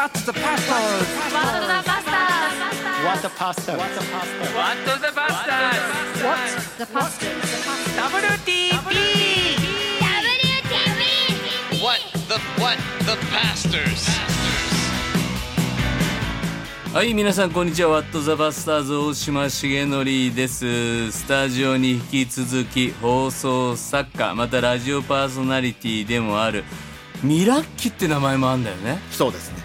What's the pasta? What the pasta? What the pasta? What the pasta? What the pasta? What the pasta? WTP! WTP! What the what the pastors? はい皆さんこんにちはワットザバスターズ大島重則ですスタジオに引き続き放送作家またラジオパーソナリティでもあるミラッキって名前もあんだよねそうですね。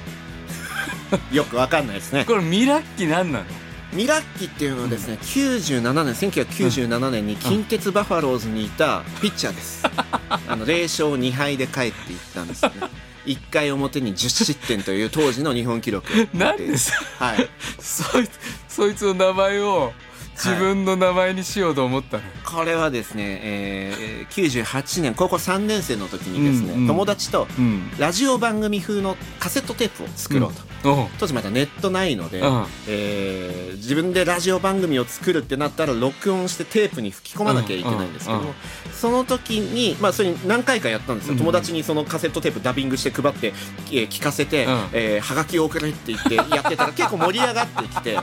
よくわかんないですね。これミラッキ何なの？ミラッキっていうのはですね、97年、1997年に近鉄バファローズにいたピッチャーです。あの、0勝2敗で帰っていったんですね。1回表に10失点という当時の日本記録。なんでさはい。そいつそいつの名前を自分の名前にしようと思ったの、これはですね、えー、98年、高校3年生の時にですね、うんうん友達とうんラジオ番組風のカセットテープを作ろうと。おう当時まだネットないので、うん。えー自分でラジオ番組を作るってなったら録音してテープに吹き込まなきゃいけないんですけども、その時に、まあ、それに何回かやったんですよ、うん。友達にそのカセットテープダビングして配って、えー聞かせて、うん。えーはがきを送れって言って やってたら結構盛り上がってきて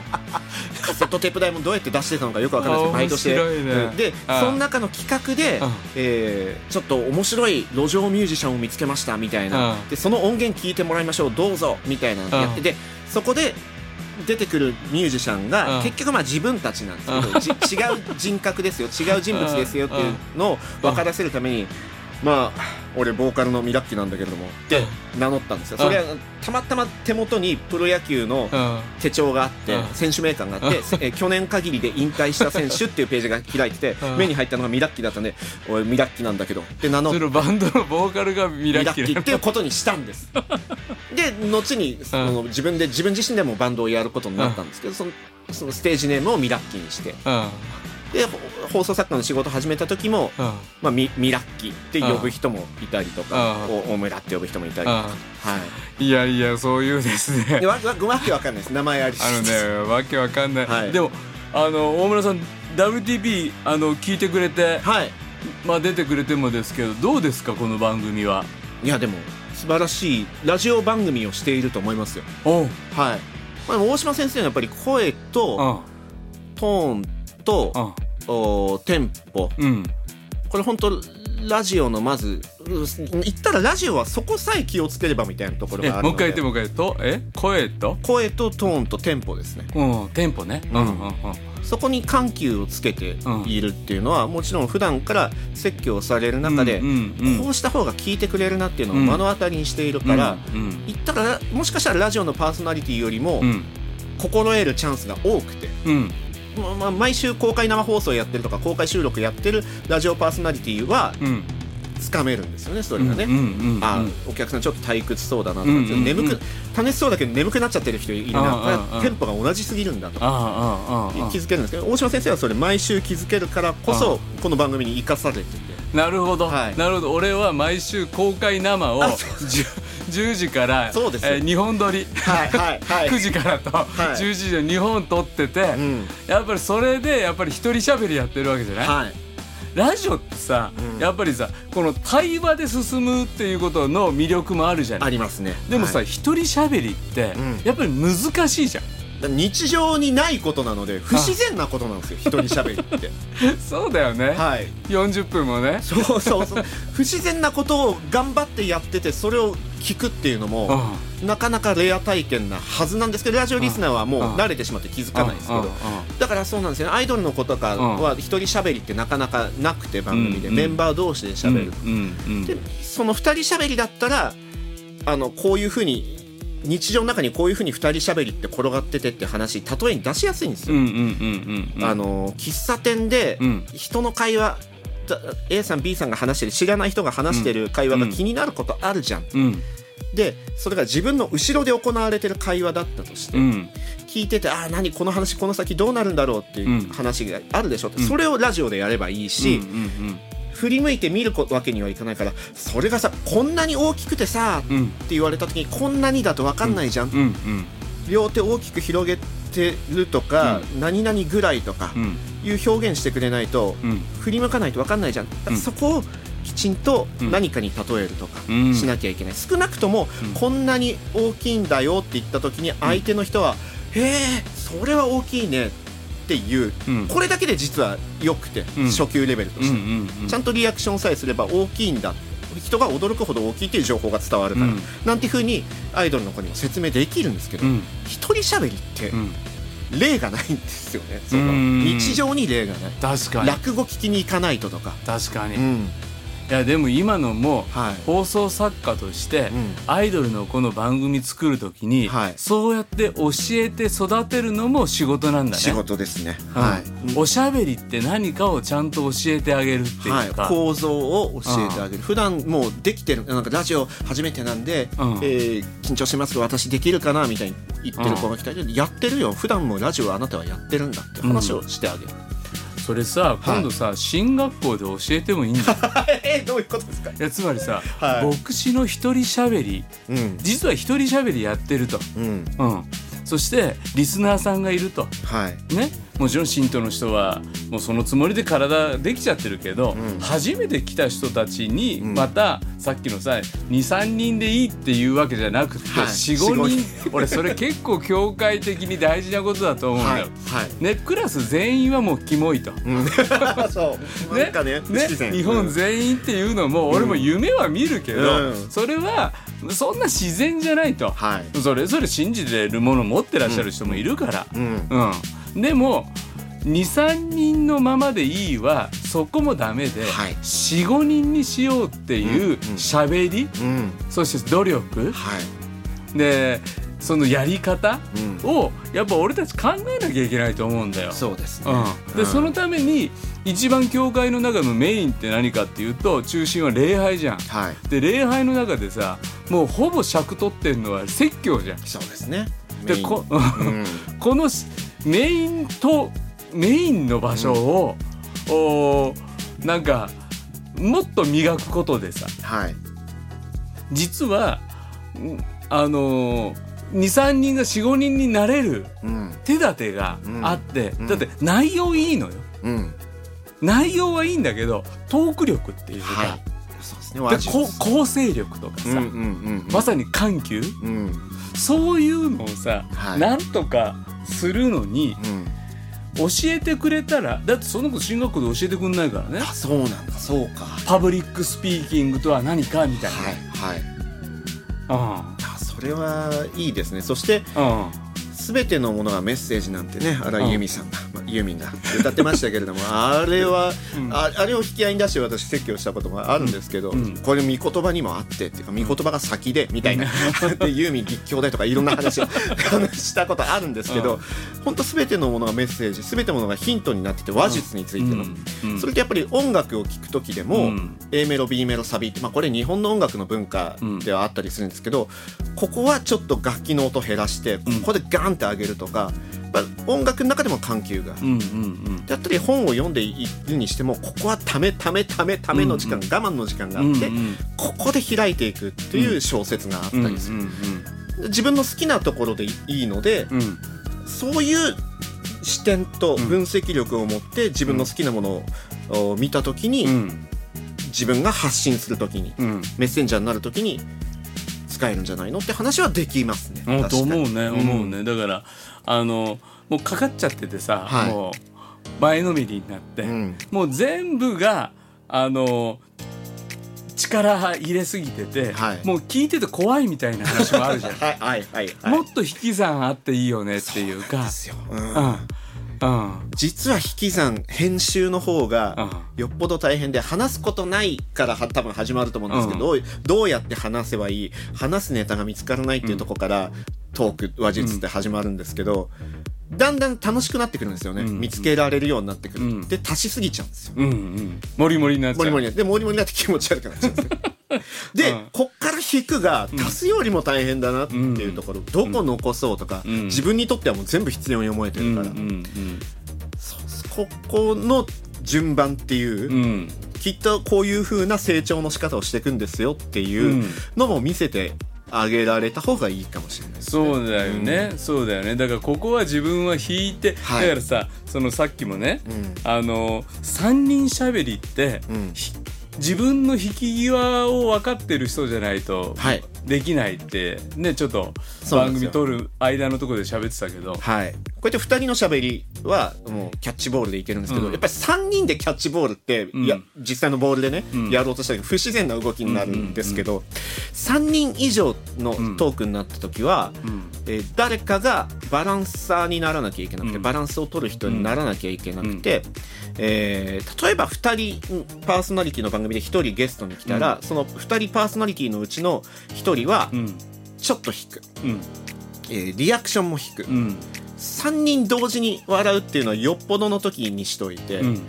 カセットテープ代もどうやって出してたのかよくわからないですけどあバイトして、でその中の企画で、うん。えーちょっと面白い路上ミュージシャンを見つけましたみたいな、うん。でその音源聞いてもらいましょうどうぞみたいなのやってて、そこで出てくるミュージシャンが、うん。結局まあ自分たちなんですけど、じ違う人格ですよ違う人物ですよっていうのを分からせるために、まあ俺ボーカルのミラッキなんだけれどもって名乗ったんですよ。それはたまたま手元にプロ野球のうん。手帳があって、うん。選手名鑑があって、去年限りで引退した選手っていうページが開いてて、うん。目に入ったのがミラッキだったんで「おいミラッキなんだけど」って名乗ってバンドのボーカルがミミラッキーっていうことにしたんです。で後にその自分で自分自身でもバンドをやることになったんですけどそのそのステージネームをミラッキにして。うんでほ放送作家の仕事を始めた時も、うん。まあ、ミミラッキって呼ぶ人もいたりとかうん。お大村って呼ぶ人もいたりとか。はい。いやいやそういうですね。でわわわけわかんないです。名前ありあのね。わけわかんない、はい。でもあの大村さん WTP あの聞いてくれて、はい。まあ、出てくれてもですけどどうですかこの番組は？いやでも素晴らしいラジオ番組をしていると思いますよ。はい、まあ、大島先生のやっぱり声うとん。トーンとおテンポうんうん。これ本当ラジオのまずうん言ったらラジオはそこさえ気をつければみたいなところえがあるので。もう一回言ってもう一回言ってと？え？声と？声とトーンとテンポですね。うんテンポね。うんうんうん。うんそこに緩急をつけているっていうのは、もちろん普段から説教される中で、うんうんうん。こうした方が聞いてくれるなっていうのを目の当たりにしているから、うん言ったらもしかしたらラジオのパーソナリティよりもうん。心得るチャンスが多くて、うんまあまあ、毎週公開生放送やってるとか公開収録やってるラジオパーソナリティはうん。つかめるんですよねそれがね。あお客さんちょっと退屈そうだなとか、眠く楽しそうだけど眠くなっちゃってる人いるな、テンポが同じすぎるんだとか気づけるんですけど大島先生はそれ毎週気づけるからこそこの番組に生かされてて。なるほど、はい。なるほど。俺は毎週公開生をあ 10, 10時からそうですよ。えー、2本撮り。はいはいはい。9時からとい。11時で2本撮ってて、うん。やっぱりそれでやっぱり一人喋りやってるわけじゃない、はい。ラジオってさ、うん。やっぱりさこの対話で進むっていうことの魅力もあるじゃない？ありますね。でもさ、はい。一人喋りって、うん。やっぱり難しいじゃん。日常にないことなので不自然なことなんですよ一人喋りって。そうだよね、はい。40分もね。そうそうそう。不自然なことを頑張ってやっててそれを聞くっていうのもなかなかレア体験なはずなんですけどラジオリスナーはもう慣れてしまって気づかないですけどうん。うん。うん。だからそうなんですよね。アイドルの子とかは一人喋りってなかなかなくて番組で。うん。メンバー同士で喋る。うん。うん。でその二人喋りだったらあのこういうふうに日常の中にこういうふうに二人喋りって転がっててって話例えに出しやすいんですよ、喫茶店でうん。人の会話だ A さん B さんが話してる知らない人が話してる会話が気になることあるじゃん、うんでそれが自分の後ろで行われてる会話だったとして、うん。聞いててああ何この話この先どうなるんだろうっていう話があるでしょって、うん。それをラジオでやればいいし、うんうん振り向いて見るわけにはいかないからそれがさこんなに大きくてさ、うん。うんって言われた時にこんなにだと分かんないじゃん、うんうん。両手大きく広げてるとか、何々ぐらいとかうん。いう表現してくれないと、うん。振り向かないと分かんないじゃん。だからそこをきちんとうん。何かに例えるとかうん。しなきゃいけない、少なくともうん。こんなに大きいんだよって言った時に相手の人は「へえそれは大きいね」っていう。うん。これだけで実は良くて、うん。初級レベルとして、ちゃんとリアクションさえすれば大きいんだ。人が驚くほど大きいっていう情報が伝わるから、うん。なんていうふうにアイドルの子にも説明できるんですけど、うん。一人喋りってうん。例がないんですよね、そのうん。日常に例がない。確かに。落語聞きに行かないととか、確かに、いうんやでも今のもはい。放送作家として、うん。アイドルのこの番組作る時に、はい。そうやって教えて育てるのも仕事なんだね。仕事ですね、うん。はい。おしゃべりって何かをちゃんと教えてあげるってはいいうか、構造を教えてあげる。普段もうできてるなんかラジオ初めてなんで、うん。えー緊張しますけど私できるかなみたいに言ってる子が来たり、やってるよ。普段もラジオあなたはやってるんだって話をしてあげる、それさ今度さ、進学校で教えてもいいんじゃない えーどういうことですか？いやつまりさ、はい。牧師の一人しゃべり。うん。実は一人しゃべりやってると、うん。うん、そしてリスナーさんがいると。はい。ね。もちろん信徒の人はもうそのつもりで体できちゃってるけど、うん。初めて来た人たちにうん。また、さっきのさ23人でいいっていうわけじゃなくて、はい。45人。俺それ結構教会的に大事なことだと思うんだはい。よ。はい。ね、クラス全員はもうキモいと。日本全員っていうのも俺も夢は見るけど、うん。それはそんな自然じゃないと、はい。それぞれ信じてるものを持ってらっしゃる人もいるから、うん。うん、でも23人のままでいいはそこもダメで、はい。45人にしようっていううんうん。喋り、うん。そして努力。はい。でそのやり方うん。をやっぱ俺たち考えなきゃいけないと思うんだよ。そうですね、うん、で、うん。そのために一番教会の中のメインって何かっていうと中心は礼拝じゃん。はい。で礼拝の中でさもうほぼ尺取ってんのは説教じゃん。そうですね。でこうん。このしメインとメインの場所を、おーなんかもっと磨くことでさ。はい。実はんあのー、23人が45人になれるうん。手立てがあって、うん。だって内容いいのよ。うん。内容はいいんだけどトーク力っていうか、はい。そうで構成力とかさ、うんうんうんまさに緩急？うん。そういうのをさ、はい。なんとかするのにうん。教えてくれたらだってその子進学校で教えてくんないからね。あそうなんだ。そうか。パブリックスピーキングとは何かみたいはいはい。な、あそれはいいですね。そしてうん。うん全てのものがメッセージなんてね荒井由実さんが、まあ、ユーミンが歌ってましたけれども あれは、うん。ああれを引き合いに出して私説教したこともあるんですけど、うん。これ見言葉にもあってっていうか見言葉が先でみたいな。でユーミン立教でとかいろんな話をしたことあるんですけど、本当全てのものがメッセージ全てのものがヒントになってて話術についての、うん。それってやっぱり音楽を聴く時でも、うん。A メロ B メロサビって、まあ、これ日本の音楽の文化ではあったりするんですけど、ここはちょっと楽器の音減らしてここでガンって上げるとか、まあ、音楽の中でも緩急が。うんうんうん。だったり本を読んでいるにしてもここはためためためための時間、うん我慢の時間があうんって、うん。ここで開いていくっていう小説があったりする、うん自分の好きなところでいいので、そういう視点と分析力を持って自分の好きなものをお見た時に、うん。自分が発信する時にうん。メッセンジャーになる時に使えるんじゃないのって話はできますね。うん。と思うね思うね、だからあのもうかかっちゃっててさ、はい。もう前のめりになって、うん。もう全部があの力入れすぎてて、はい。もう聞いてて怖いみたいな話もあるじゃん、はいはいはい。はい。もっと引き算あっていいよねっていうか。ですよ、うんうん。うん。実は引き算編集の方がうよっぽど大変で話すことないからは多分始まると思うんですけど、どうどうやって話せばいい？話すネタが見つからないっていうところから、トーク話術って始まるんですけど、だんだん楽しくなってくるんですよね、うん。見つけられるようになってくる、うん。で足しすぎちゃうんですよ。うんうん。モリモリになっちゃう。モリモリでモリモリになって気持ち悪くなっちゃうんですよ。で、うん。こっから引くが足すよりも大変だなっていうところ、どこ残そうとか、うん。自分にとってはもう全部必要に思えてるから、うんうんここの順番っていう、うん。うんきっとこういう風な成長の仕方をしていくんですよっていうのも見せてあげられた方がいいかもしれないね。そうだよね、そうだよね。だからここは自分は引いて、はい。だからさそのさっきもね、うん。あの3人しゃべりって、うん。ひ自分の引き際を分かってる人じゃないとはい。できないってねちょっと番組撮る間のところで喋ってたけどはい、こうやって2人の喋りはもうキャッチボールでいけるんですけど、うん。やっぱり3人でキャッチボールって、うん。いや実際のボールでね、うん。やろうとした時不自然な動きになるんですけど、3人以上のトークになった時は、うん。えー誰かがバランサーにならなきゃいけなくて、うん。バランスを取る人にならなきゃいけなくて、えー例えば2人うんパーソナリティの番組で1人ゲストに来たら、その2人パーソナリティのうちの1人はうん。ちょっと引く、うん。えーリアクションも引く、うん3人同時に笑うっていうのはよっぽどの時にしといて、うん。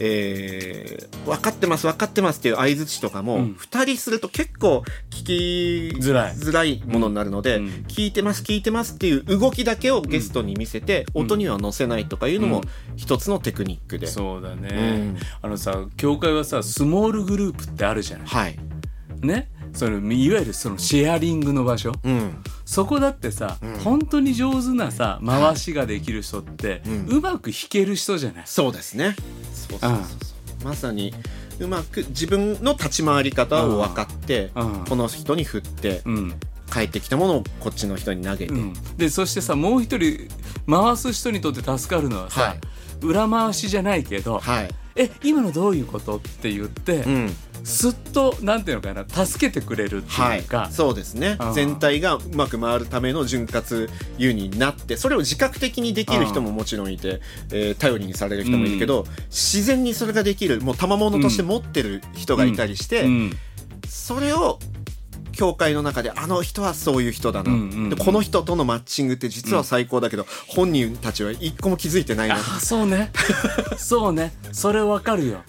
えー分かってます分かってますっていう相づちとかも、うん。2人すると結構聞きづらいものになるので、うん。聞いてます聞いてますっていう動きだけをゲストに見せて、うん。音には載せないとかいうのもうん。一つのテクニックで、そうだね、うん。あのさ教会はさスモールグループってあるじゃない。はい、ね？そのいわゆるそのシェアリングの場所。うん、そこだってさ、うん。本当に上手なさ回しができる人って、ううんまく弾ける人じゃない？そうですね。そうそうそうそう。まさにうまく自分の立ち回り方を分かって、うん。この人に振って、うん。帰ってきたものをこっちの人に投げて、うん、でそしてさもう一人回す人にとって助かるのはさ、はい裏回しじゃないけどはい、「え今のどういうこと?」って言って、うん、すっとなんていうのかな助けてくれるってはいいうか、そうですね。うん。全体がうまく回るための潤滑油になってそれを自覚的にできる人ももちろんいて、えー頼りにされる人もいるけど、自然にそれができるもう賜物として持ってる人がいたりして、うん。それを教会の中であの人はそういう人だな、うんうんうん。でこの人とのマッチングって実は最高だけど、本人たちは一個も気づいてないなあそうね。そうね。それわかるよ。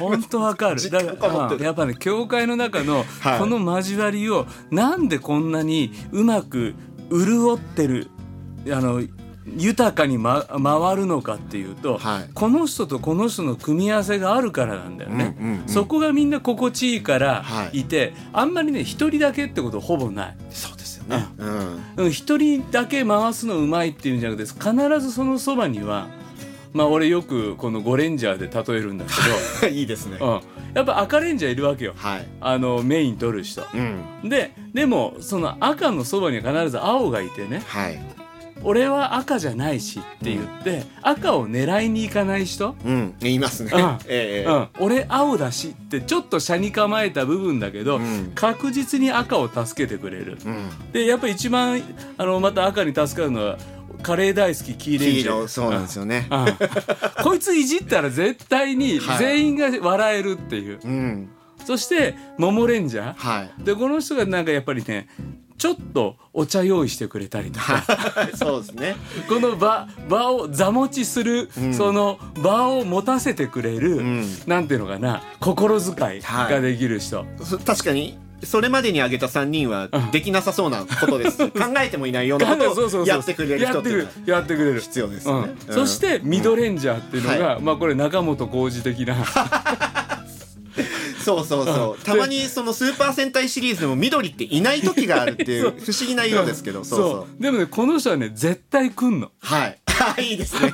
本当わかる。実だかやっぱね教会の中のはい。この交わりをなんでこんなにうまく潤ってるあの豊かに、ま、回るのかっていうと、はい。この人とこの人の組み合わせがあるからなんだよね、うんうんうんそこがみんな心地いいからはい。いて、あんまりね一人だけってことほぼない。そうですよね、うん。うん。一人だけ回すのうまいっていうんじゃなくて必ずそのそばにはまあ俺よくこのゴレンジャーで例えるんだけ いいですね、ど、うん、やっぱ赤レンジャーいるわけよ。はい、あのメイン取る人。うん、ででもその赤のそばには必ず青がいてね。はい俺は赤じゃないしって言って、赤を狙いに行かない人、うん、言いますね。うん。ええ。うん、俺青だしってちょっと車に構えた部分だけど、うん。確実に赤を助けてくれる。うん、でやっぱ一番あのまた赤に助かるのはカレー大好きキーレン黄ジ。ャー色、そうなんですよね。うん。こいついじったら絶対にはい。全員が笑えるっていう、うん、そしてモモレンジャー、はい。でこの人がなんかやっぱりねちょっとお茶用意してくれたりとか。そうですね。この場場を座持ちする、うん。その場を持たせてくれる、ん。なんていうのかな心遣いができる人、そ確かに。それまでに挙げた3人はできなさそうなことです。考えてもいないようなことをやってくれる人ってやってくれる。必要ですよね。うん。そしてミドレンジャーっていうのが、はまあこれ中本浩二的な そうそうそう。たまにそのスーパー戦隊シリーズでも緑っていない時があるっていう 不思議な色ですけど、そうそう。でもねこの人はね絶対来んのはい。あいいですね。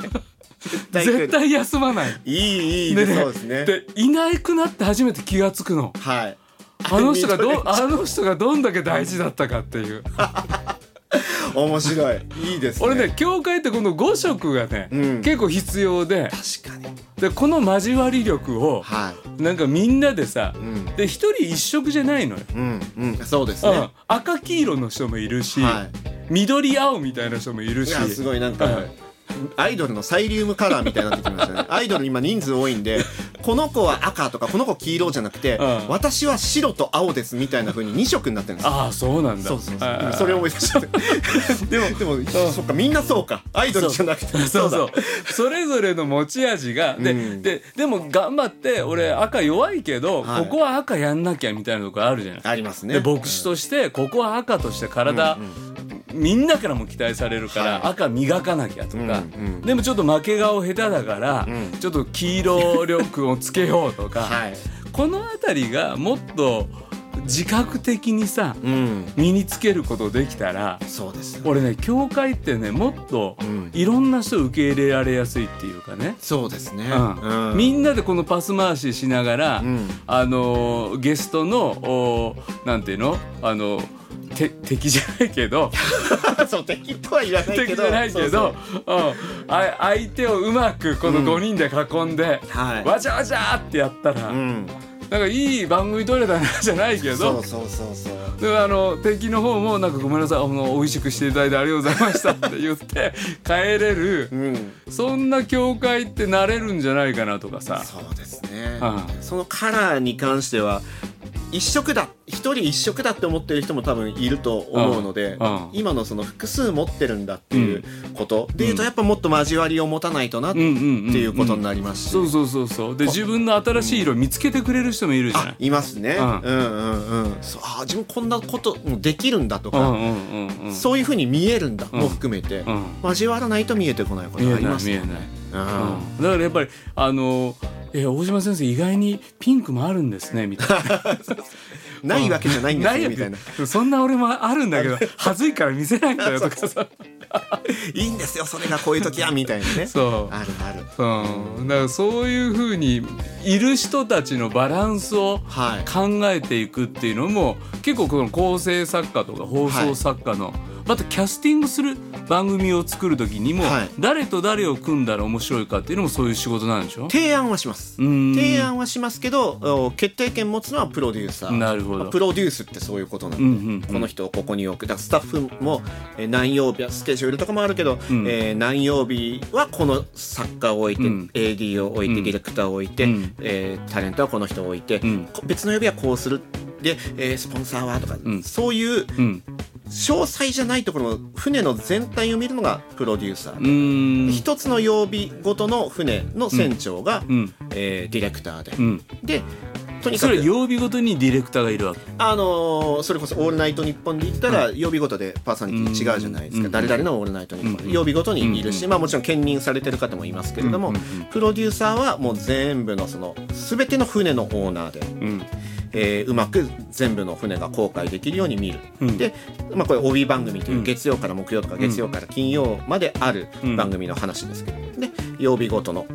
絶対休まないいいいいそうですね。でいなくなって初めて気が付くのはい。あの人が 緑どあの人がどんだけ大事だったかっていう 面白い。いいですね。俺ね教会ってこの5色がね、うん結構必要で確かに。でこの交わり力をはい。なんかみんなでさ、うんで一人一色じゃないのよ、うんうんそうですうんね。赤黄色の人もいるし、はい。緑青みたいな人もいるしすごいなんかうんアイドルのサイリウムカラーみたいになってきましたね。アイドル今人数多いんでこの子は赤とかこの子黄色じゃなくて、うん。私は白と青ですみたいな風に2色になってるんですよ。ああそうなんだ。そうそうそう。それを思い出して。でもでもそっかみんなそうか。アイドルじゃなくてそうそう。だ。それぞれの持ち味がで,、うん。ででも頑張って俺赤弱いけど、はい。ここは赤やんなきゃみたいなとこあるじゃない。ありますね。で牧師としてここは赤として体、みんなからも期待されるから、はい。赤磨かなきゃとか、うんうん。でもちょっと負け顔下手だから、うん。ちょっと黄色力をつけようとか、はい。この辺りがもっと自覚的にさうん。身につけることできたらそうですよ俺ね教会ってねもっとうん。いろんな人受け入れられやすいっていうかね、そうですね。うん。うん。みんなでこのパス回ししながら、うん。あのゲストのおなんていうの？あのて敵じゃないけど そう敵とは言わないけど。敵じゃないけどうん。あ相手をうまくこの5人で囲んで、はい。わちゃわちゃってやったら、なんかいい番組撮れたなじゃないけどそうそうそうそう。であの敵の方もなんかごめんなさいあの美味しくしていただいてありがとうございましたって言って 帰れるうん。そんな教会ってなれるんじゃないかなとかさ。そうですね、うん。そのカラーに関しては一色だ一人一色だって思ってる人も多分いると思うので、うんうん。今のその複数持ってるんだっていうこと、でいうとやっぱもっと交わりを持たないとなっていうことになりますし、そうそうそうそう。で自分の新しい色見つけてくれる人もいるじゃない。あいますね、うん。うんうんうん。そうあ自分こんなこともできるんだとか、うんうんうんうんそういうふうに見えるんだうんも含めて、うん。交わらないと見えてこないことがありますない見えない、うん。うん。だからやっぱりあのえ大島先生意外にピンクもあるんですねみたいな。ないわけじゃないんですよよみたいな。そんな俺もあるんだけど恥ずいから見せないんだよとかさ。いいんですよそれがこういう時はみたいなね。そう。あるある。うん、だからそういうふうにいる人たちのバランスをはい。考えていくっていうのも結構この構成作家とか放送作家の、またキャスティングする番組を作る時にも、はい。誰と誰を組んだら面白いかっていうのもそういう仕事なんでしょ？提案はします。うん。提案はしますけどお決定権持つのはプロデューサー。なるほど。まあプロデュースってそういうことなんで、この人をここに置く。だスタッフも、えー何曜日はスケジュールとかもあるけど、うん。えー何曜日はこの作家を置いて、うん。AD を置いて、うん。ディレクターを置いて、うん。えータレントはこの人を置いて、別の曜日はこうする。で、えースポンサーはとか、うん。そういううん詳細じゃないところの船の全体を見るのがプロデューサー。うーん。一つの曜日ごとの船の船長が、うん。えーディレクターで、うん。でとにそれかく曜日ごとにディレクターがいるわけ？あのーそれこそ「オールナイトニッポン」で言ったら曜日ごとでパーソナリティ違うじゃないですか、うん。誰々の「オールナイトニッポン」うん。曜日ごとにいるし、うん。まあ、もちろん兼任されてる方もいますけれども、プロデューサーはもう全部のその全ての船のオーナーで。うんえーうまく全部の船が航海できるように見る、うん。で、まあ、これ帯番組といううん。月曜から木曜とか月曜から金曜まであるうん番組の話ですけど、で曜日ごとの、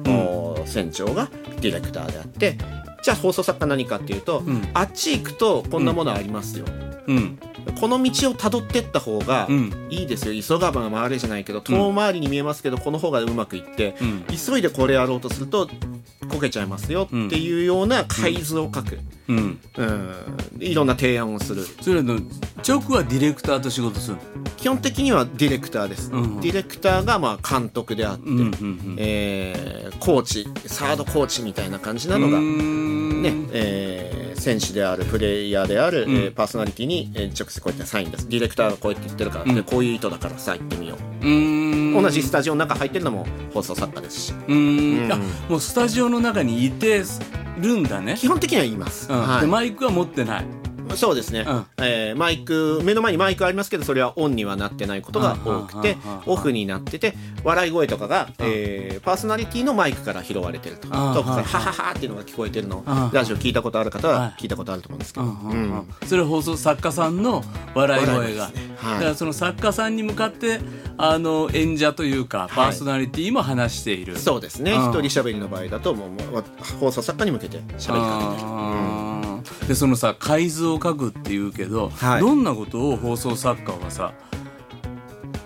船長がディレクターであってじゃあ放送作家何かっていうと、うん。あっち行くとこんなものありますよ、うん。この道をたどってった方がうん。いいですよ。急がば回れじゃないけど遠回りに見えますけどこの方がうまくいって、うん。急いでこれやろうとするとこけちゃいますよっていうような海図を書く、うん。うん、いろんな提案をする。それの直はディレクターと仕事するの？基本的にはディレクターです、うんディレクターがまあ監督であって、うんえーコーチサードコーチみたいな感じなのが、ねえー選手であるプレイヤーである、うん。えーパーソナリティに、えー直接こうやってサインです。ディレクターがこうやって言ってるから、こういう意図だからさ言ってみよう、同じスタジオの中入ってるのも放送作家ですし。もうスタジオの中にいてるんだね。基本的には言います、うん。はい。でマイクは持ってないそうですね、うん。えーマイク目の前にマイクありますけどそれはオンにはなってないことが多くてオフになってて笑い声とかが、えーパーソナリティのマイクから拾われてるとトうん。ークさうんんはははっていうのが聞こえてるのうん。ラジオ聞いたことある方ははい。聞いたことあると思うんですけど、うんそれは放送作家さんの笑い声が、ね。はい。だからその作家さんに向かってあの演者というかパーソナリティも話している、そうですね。うん。一人喋りの場合だともう放送作家に向けて喋りかけてる、でそのさ海図を書くっていうけど、はい。どんなことを放送作家はさ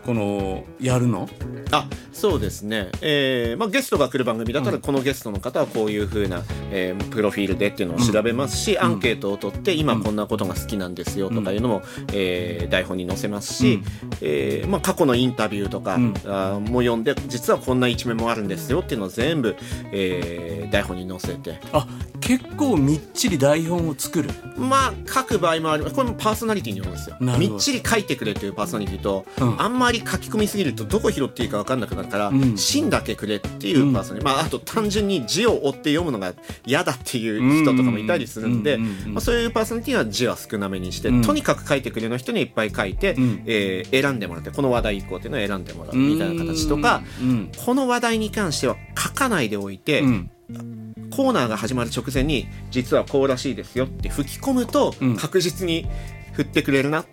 このやるの？あそうですね、えーまあ、ゲストが来る番組だったらこのゲストの方はこういうふうな、えープロフィールでっていうのを調べますし、アンケートを取って今こんなことが好きなんですよとかいうのも、えー台本に載せますし、えーまあ、過去のインタビューとか、うん。あーも読んで実はこんな一面もあるんですよっていうのを全部、えー台本に載せて。あ結構みっちり台本を作る？まあ書く場合もあります。これもパーソナリティによるんですよ。みっちり書いてくれというパーソナリティと、うん。あんまり書き込みすぎるとどこ拾っていいか分かんなくなるから、うん。芯だけくれっていうパーソナリティ、まあ、あと単純に字を追って読むのが嫌だっていう人とかもいたりするんで、うんうんうんうんまあ、そういうパーソナリティは字は少なめにして、うん。とにかく書いてくれの人にいっぱい書いて、ん。えー選んでもらってこの話題以降っていうのを選んでもらうみたいな形とか、うんこの話題に関しては書かないでおいて、うん。コーナーが始まる直前に実はこうらしいですよって吹き込むとうん。確実に振ってくれるなっ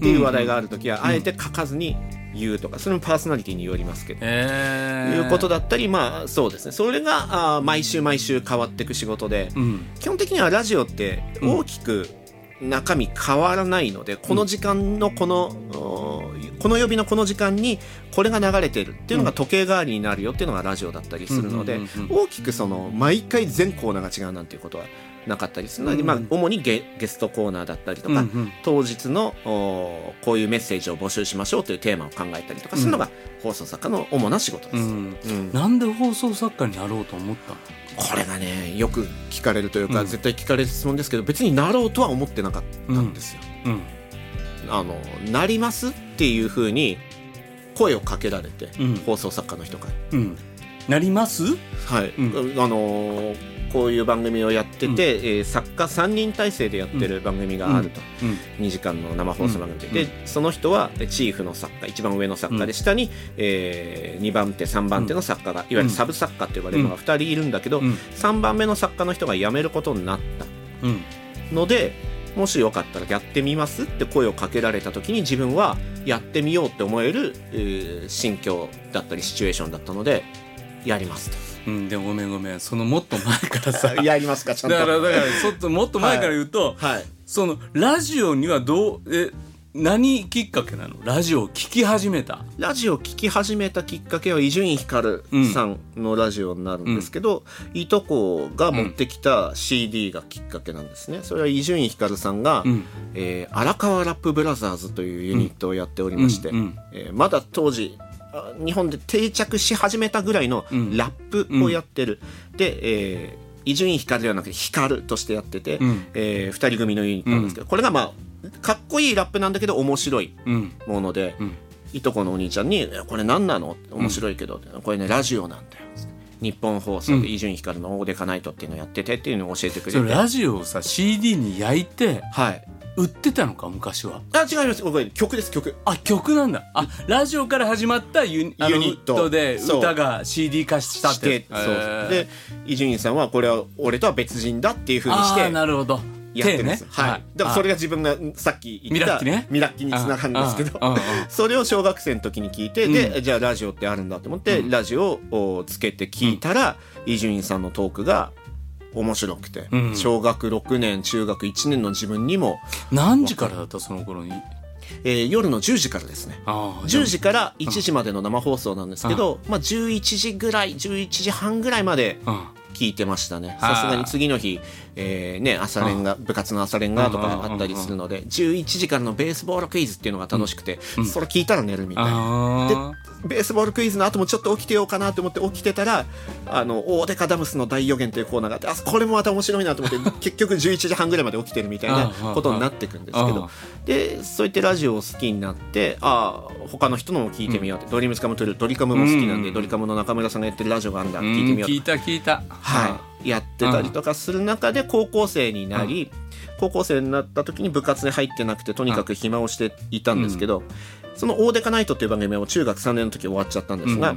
ていう話題がある時はあえて書かずに言うとかそれもパーソナリティによりますけど。えー、いうことだったりまあそうですね。それがあー毎週毎週変わっていく仕事で、うん。基本的にはラジオって大きく中身変わらないので、この時間のこの、おこの曜日のこの時間にこれが流れてるっていうのが時計代わりになるよっていうのがラジオだったりするので、うんうんうん。大きくその毎回全コーナーが違うなんていうことはなかったりするので、うん。まあ、主にゲゲストコーナーだったりとか、うんうん。当日のおこういうメッセージを募集しましょうというテーマを考えたりとかするのが放送作家の主な仕事です。うん。うん。なんで放送作家になろうと思ったの？これがねよく聞かれるというか、うん。絶対聞かれる質問ですけど別になろうとは思ってなかったんですよ。うん。あのなりますっていうふうに声をかけられて、うん。放送作家の人から。うん。なります？はい、うあのーこういう番組をやってて、えー作家3人体制でやってる番組があると、うん。2時間の生放送番組で,、うん。でその人はチーフの作家一番上の作家で、下に、え2番手3番手の作家がいわゆるサブ作家って呼ばれるのが2人いるんだけど、うん。3番目の作家の人が辞めることになったうん。のでもしよかったらやってみますって声をかけられた時に自分はやってみようって思える、えー心境だったりシチュエーションだったのでやりますうん、でもごめんごめん。そのもっと前からさ。と やりますかちゃんと。だからだからちょっともっと前から言うと、はい。そのラジオにはどうえ何きっかけなの？ラジオを聞き始めた。ラジオを聴き始めたきっかけは伊集院光さんのラジオになるんですけど、いとこが持ってきた CD がきっかけなんですね。それは伊集院光さんが、うん。えー荒川ラップブラザーズというユニットをやっておりまして、うんうんえーまだ当時あ日本で定着し始めたぐらいのん。ラップをやってる、で、えー伊集院光ではなくて光としてやってて、うん。えー二人組のユニットなんですけど、これがまあかっこいいラップなんだけど面白いうん。もので、ん。いとこのお兄ちゃんに「えこれ何なの?」面白いけど、これねラジオなんだよ」日本放送で伊集院光の「オーデカナイト」っていうのをやっててっていうのを教えてくれて。ラジオをさ CD に焼いてはい売ってたのか昔は？あ違います。これ曲です曲。あ曲なんだ。あラジオから始まったユニユニット。で歌が CD 化したっしててそう。で伊集院さんはこれは俺とは別人だっていうふうにしてなるほど。やってるんです、手ね。はい、だからそれが自分がさっき言ったミラッキね。ミラッキにつながるんですけどそれを小学生の時に聞いて、でじゃあラジオってあるんだと思って、ラジオをつけて聞いたら伊集院さんのトークが面白くて、ん。小学6年中学1年の自分にも、何時からだったその頃に？えー夜の10時からですね。ああ10時から1時までの生放送なんですけど、まあ、11時ぐらい11時半ぐらいまでうん聞いてましたね。さすがに次の日、えーね、朝練が部活の朝練がとかあったりするので11時からのベースボールクイズっていうのが楽しくて、それ聞いたら寝るみたいな。あベースボールクイズの後もちょっと起きてようかなと思って起きてたらあのオーデカダムスの大予言というコーナーがあってあこれもまた面白いなと思って 結局11時半ぐらいまで起きてるみたいなことになっていくんですけど。でそうやってラジオを好きになってああ他の人のも聞いてみようって、ドリームスカムトゥルドリカムも好きなんで、うん。ドリカムの中村さんがやってるラジオがあるんだあ聞いてみよう聞いた聞いたはい、やってたりとかする中で高校生になり、高校生になった時に部活に入ってなくてとにかく暇をしていたんですけど、その「オーデカナイト」っていう番組は中学3年の時終わっちゃったんですが、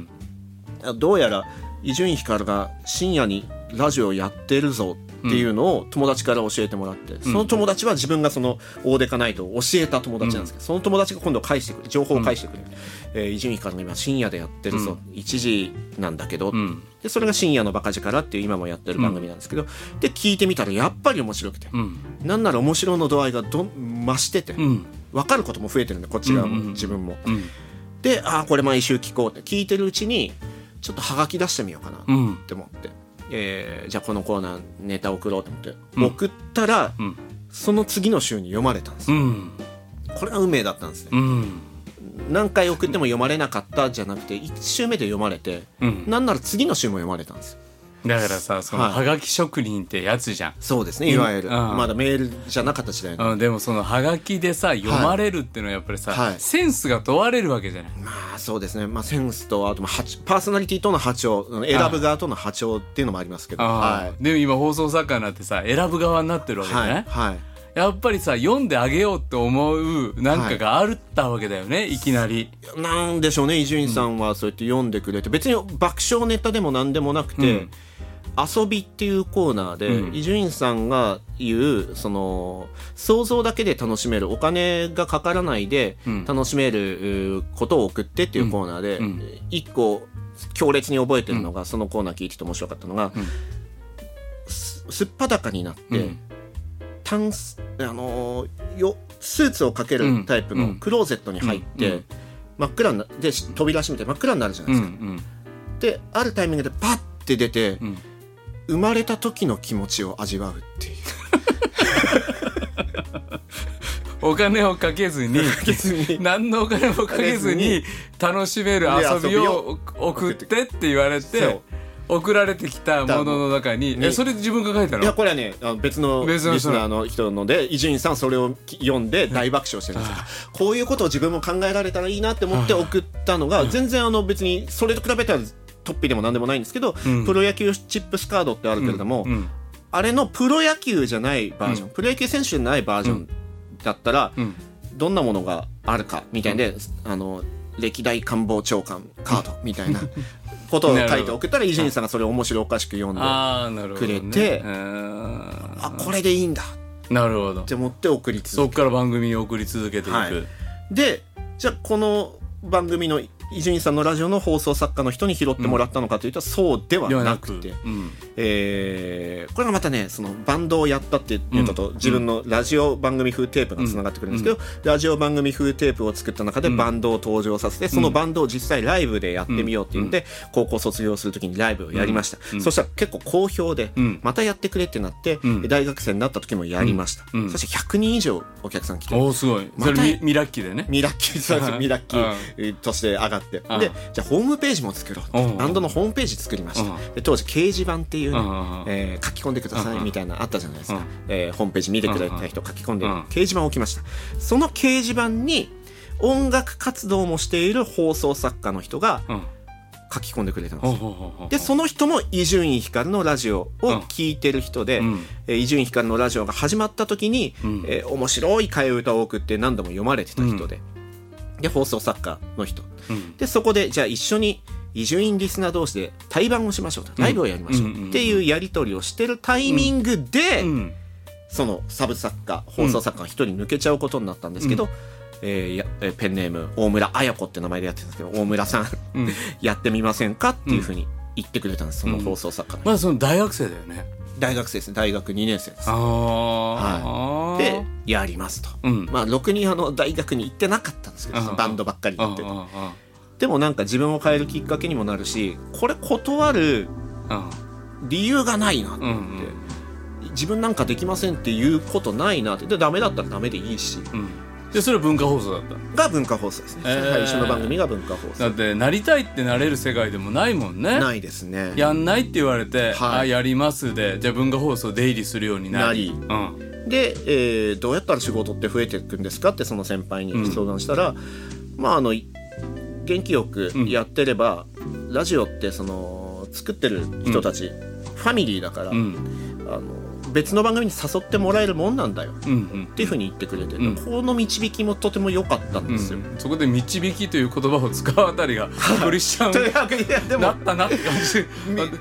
どうやら伊集院光が深夜にラジオをやってるぞっていうのを友達から教えてもらって、その友達は自分がそのオーデカナイトを教えた友達なんですけど、その友達が今度返してくる情報を返してくる、えー伊集院光が今深夜でやってるぞ、1時なんだけど、ん。でそれが深夜のバカ力っていう今もやってる番組なんですけど、で聞いてみたらやっぱり面白くて、うん。なんなら面白の度合いがどん増してて、うん。分かることも増えてるんでこっち側も、うんうんうん。自分も。うん。でああこれ毎週聞こうって聞いてるうちにちょっとはがき出してみようかなうんって思って、えーじゃあこのコーナーネタ送ろうと思って、うん。送ったら、ん。その次の週に読まれたんですよ、うん。これが運命だったんですね、うん。何回送っても読まれなかったじゃなくて1週目で読まれて、うん。なんなら次の週も読まれたんですよだからさそのはがき職人ってやつじゃん。そうですねいわゆる、うん。まだメールじゃなかった時代の、うん、で。もそのハガキでさ読まれるっていうのはやっぱりさ、はい。センスが問われるわけじゃない。まあそうですね、まあ、センスとあとまあ波パーソナリティとの波長選ぶ側との波長っていうのもありますけど。あはーでも今放送作家になってさ選ぶ側になってるわいけじゃない、はい。はい。やっぱりさ読んであげようって思うなんかがあったわけだよね、い、きなり。なんでしょうね伊集院さんはそうやって読んでくれて。別に爆笑ネタでも何でもなくて、遊びっていうコーナーでうん。伊集院さんが言うその想像だけで楽しめるお金がかからないでうん。楽しめるうことを送ってっていうコーナーで一個強烈に覚えてるのがそのコーナー聞いてて面白かったのがうん。すすっぱだかになってうん。タンスあのーよスーツをかけるタイプのクローゼットに入って、真っ暗になでし扉閉めて真っ暗になるじゃないですか。ん。であるタイミングでパッて出て、うん生まれた時の気持ちを味わうっていう。お金をかけずに何のお金もかけずに楽しめる遊びを送ってって言われて送られてきたものの中ににえそれ自分が書いたの？いやこれはねあの別のリ別の人スナーの人ので伊集院さんそれをき読んで大爆笑してるんですよ。こういうことを自分も考えられたらいいなって思って送ったのが全然あの別にそれと比べたらトッピでも何でもないんですけど、うん。プロ野球チップスカードってあるけれども、うん。あれのプロ野球じゃないバージョン、プロ野球選手じゃないバージョンだったら、うん。どんなものがあるかみたいで、あの歴代官房長官カードみたいなことを書いて送ったら伊集院さんがそれを面白おかしく読んで くれてうんこれでいいんだ。っなるほど。て思って送りそ続けっから番組を送り続けていく、はい。でじゃあこの番組の伊集院さんのラジオの放送作家の人に拾ってもらったのかというと、そうではなくて、うんえーこれがまたねそのバンドをやったっていうのと、うん。自分のラジオ番組風テープがつながってくるんですけど、ラジオ番組風テープを作った中でバンドを登場させて、そのバンドを実際ライブでやってみようっていうんで、高校卒業するときにライブをやりました、そしたら結構好評で、うん。またやってくれってなって、うん。大学生になった時もやりました、うん。そして100人以上お客さん来ておおすごい。またそれミミラッキーでね。ミラッキーそうです。ミラッキーとして上がってうん。でじゃあホームページも作ろううん。バンドのホームページ作りました。うん。で当時掲示板っていうねうんえー書き込んでくださいうんみたいなのあったじゃないですか。うん。えーホームページ見てくれた人書き込んでうん掲示板を置きました。その掲示板に音楽活動もしている放送作家の人がうん。書き込んでくれたんですでその人も伊集院光のラジオを聞いてる人で伊集院光のラジオが始まった時に、うん。えー面白い替え歌を送って何度も読まれてた人で、で放送作家の人。うん。でそこでじゃあ一緒に伊集院リスナー同士で対バンをしましょうと。ライブをやりましょう。うんっていうやり取りをしてるタイミングで、うん。そのサブ作家放送作家が一人抜けちゃうことになったんですけど、えーやえーペンネーム大村綾子って名前でやってるんですけど大村さん、うん。やってみませんかっていうふうに言ってくれたんですその放送作家の人、まだその大学生だよね大学生ですね。大学2年生です。ああ、でやりますと、うん。まあろくにあの大学に行ってなかったんですけどうん。バンドばっかりあ行ってああでもなんか自分を変えるきっかけにもなるしこれ断るあ理由がないなって、うんうん。自分なんかできませんっていうことないなって。でダメだったらダメでいいし。うんでそれは文化放送だった。が文化放送ですね、えー。最初の番組が文化放送。だってなりたいってなれる世界でもないもんね。ないですね。やんないって言われて、はい。あやりますでじゃあ文化放送出入りするようになり。なうん。で、えーどうやったら仕事って増えていくんですかってその先輩に相談したら、まああの元気よくやってれば、ラジオってその作ってる人たち、ファミリーだから、うん。あの別の番組に誘ってもらえるもんなんだよ。うんうん。っていうふうに言ってくれて、うん。この導きもとても良かったんですよ。うん。そこで導きという言葉を使うあたりがクリスチャンというわけでいやでもなったなって感じ。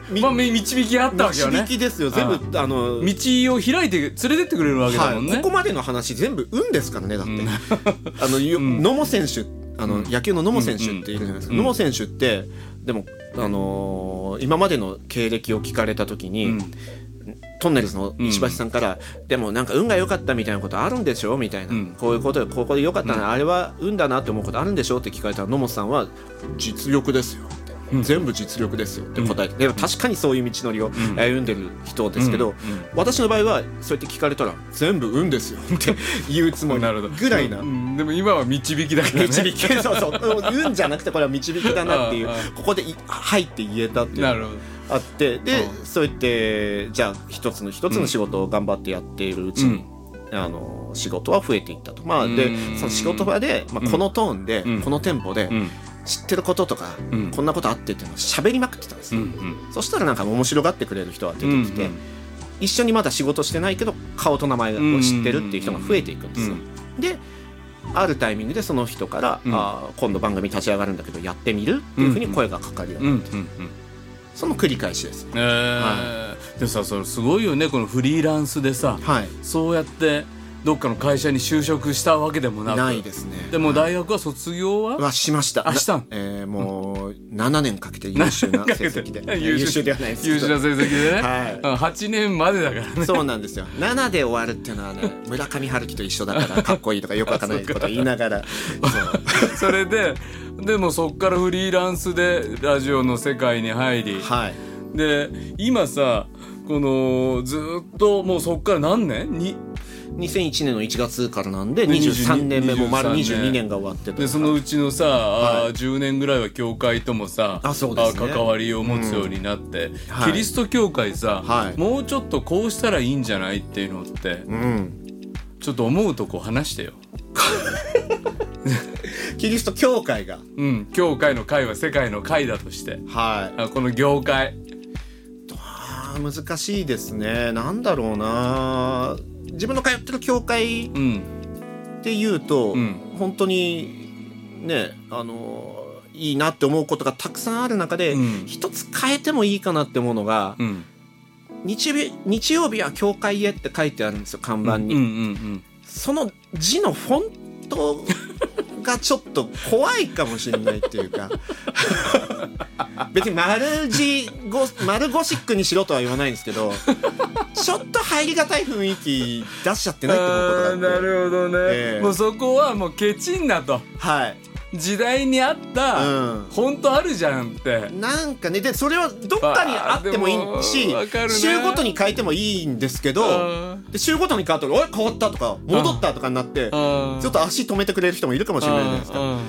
みまあみ導きがあったわけよね。導きですよ。全部あの道を開いて連れてってくれるわけだもんね、はい、ここまでの話全部運ですからねだって、あの 野茂選手あの、野球の野茂選手っているじゃないですか、うん。野茂選手ってでも、あのー今までの経歴を聞かれた時に、うんトンネルズの石橋さんから、でもなんか運が良かったみたいなことあるんでしょ？みたいな、うん。こういうことでここで良かったな、あれは運だなって思うことあるんでしょ？って聞かれたら野茂さんは実力ですよ。全部実力ですよって答えて、でも確かにそういう道のりをん。歩んでる人ですけど、うん。うん。私の場合はそうやって聞かれたら全部運ですよって言うつもりなるほどぐらいな。うん。でも今は導きだからね。導きそうそう。運じゃなくてこれは導きだなっていう ここでいはいって言えたっていう。なるほどあってでうん。そう言ってじゃあ一つの一つの仕事を頑張ってやっているうちに、あの仕事は増えていったと。まあでうん。その仕事場で、まあ、このトーンで、うん。このテンポで、うん。知ってることとか、うん。こんなことあってっていうのを喋りまくってたんですよ、うん。うん。そしたらなんか面白がってくれる人が出てきて、うん。うん。一緒にまだ仕事してないけど顔と名前を知ってるっていう人が増えていくんですよ、であるタイミングでその人から、うん。あー今度番組立ち上がるんだけどやってみるっていうふうに声がかかるようになって、うん。うん。うんその繰り返しです。えー。でもさそのすごいよねこのフリーランスでさ、はい。そうやってどっかの会社に就職したわけでもなく。ないですね。でも大学は卒業は、はしました。あしたん？なえーもう7年かけて優秀な成績で。優秀。ではないです。優秀な成績でね、はい。うん8年までだからね。そうなんですよ。7で終わるっていうのはね村上春樹と一緒だからかっこいいとかよくわかんないこと言いながら。そ うそれででもそっからフリーランスでラジオの世界に入り、はい。で今さこのずっともうそっから何年？に2001年の1月からなんで22 23年目も丸23 22年。が終わってでそのうちのさ、あー10年ぐらいは教会ともさあそうですね。あ関わりを持つようになって、はい。キリスト教会さ、はい。もうちょっとこうしたらいいんじゃないっていうのってうん。ちょっと思うとこ話してよ。キリスト教会が。うん、教会の会は世界の会だとして。はい。あこの業界。難しいですね。なんだろうな自分の通ってる教会っうんていうと、うん。本当にねあのいいなって思うことがたくさんある中で、うん。一つ変えてもいいかなって思うのが、うん。日曜日日曜日は教会へって書いてあるんですよ看板に、その字のフォントがちょっと怖いかもしれないっていうか。別に丸字ゴ丸ゴシックにしろとは言わないんですけどちょっと入りがたい雰囲気出しちゃってないって思うことがあなるほどね、ええ。もうそこはもうケチんなと。はい時代に合った、うん。本当あるじゃんって。なんかねでそれはどっかにあってもいいし週ごとに変えてもいいんですけどあで週ごとに変わったら「おい変わった」とか「戻った」とかになってちあょっと足止めてくれる人もいるかもしれないじゃないですか。あ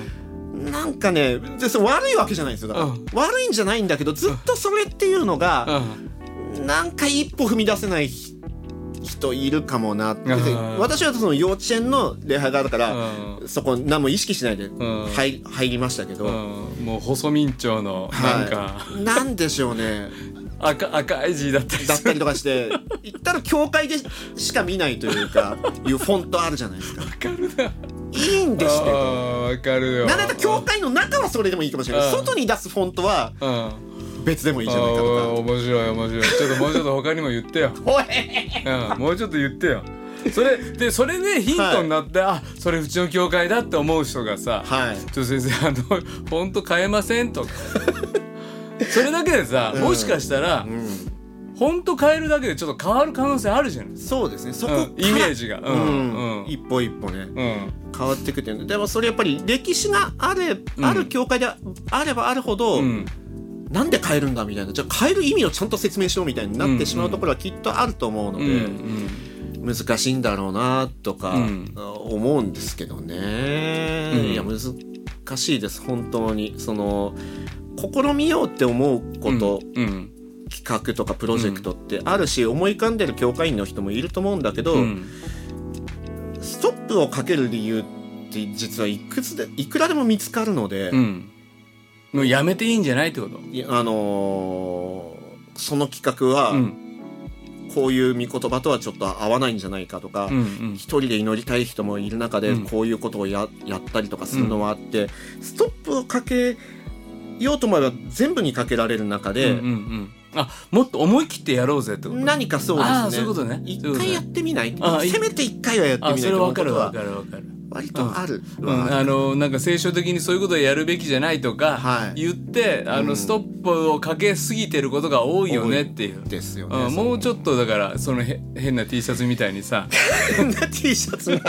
なんかねでそれ悪いわけじゃないんですよ。だ悪いんじゃないんだけどずっとそれっていうのが、あなんか一歩踏み出せないひ人いるかもなって。うん。私はその幼稚園の礼拝があるから、うそこ何も意識しないでん。入,、入りましたけど、うん。もう細民調のなんか、はい、なんでしょうね。赤赤い字だったりだったりとかして行ったら教会でしか見ないというか いうフォントあるじゃないですか。わかるな。いいんですけどわかるよ。なんだったら教会の中はそれでもいいかもしれない。うん。外に出すフォントはうん別でもいいじゃないかと面白い面白い。ちょっともうちょっと他にも言ってよ。か おい。うん、もうちょっと言ってよ。それでそれでヒントになって、あそれうちの教会だって思う人がさ「はい。ちょっと先生あのフォント変えません?」とか。それだけでさ、うん。もしかしたら、うん。フォント変えるだけでちょっと変わる可能性あるじゃない。そうですね。そこうんイメージが。うんうん。うん。一歩一歩ね。うん。変わっていくっていうの。でもそれやっぱり歴史があれ、ん。ある教会であればあるほど、うんなんで変えるんだみたいな。じゃあ変える意味をちゃんと説明しろみたいになってしまうところはきっとあると思うのうんうで、ん。難しいんだろうなとかうん。思うんですけどね、うん。いや難しいです本当に。その試みようって思うこと、うん。企画とかプロジェクトってあるし、思い浮かんでる教会員の人もいると思うんだけど、うん。ストップをかける理由って実はいくつでいくらでも見つかるので、うんもうやめていいんじゃないってこと？いやあのーその企画は、うん。こういう見言葉とはちょっと合わないんじゃないかとか、うんうん。一人で祈りたい人もいる中でうん。こういうことをややったりとかするのはあって、ストップをかけようと思えば全部にかけられる中で、うんうんうん。あもっと思い切ってやろうぜってこと？何かそうですね。あーそういうことね。一そういうことね。回やってみない？あいせめて一回はやってみないあそれと思うことはわかるわかるわかる割とある、うん、あのなんか聖書的にそういうことをやるべきじゃないとかはい。言って、あのうん。ストップをかけすぎてることが多いよねっていう。ですよね、うん、もうちょっとだからそのへ変な T シャツみたいにさ。変な T シャツ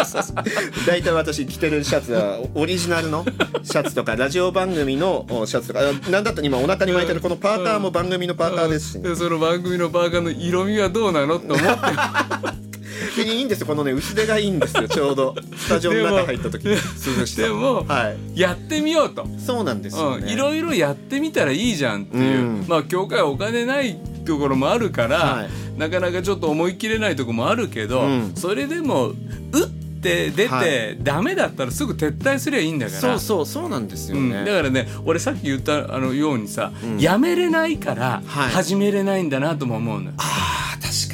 大体私着てるシャツはオリジナルのシャツとかラジオ番組の おシャツとかあなんだった？ら今お腹に巻いてるこのパーカーも番組のパーカーですし。ね でその番組のパーカーの色味はどうなの？って思って。でいいんですよこのね薄手がいいんですよ ちょうど。スタジオの中入った時涼しさでも、はい。やってみようと、そうなんですようん、ねいろいろやってみたらいいじゃんっていう、うん。まあ教会はお金ないところもあるから、はい。なかなかちょっと思い切れないところもあるけど、うん。それでもうって出て、はい。ダメだったらすぐ撤退すりゃいいんだから。そうそうそうなんですようん、ね、だからね俺さっき言ったあのようにさ、うん。やめれないからはい。始めれないんだなとも思うのよ、あー確かに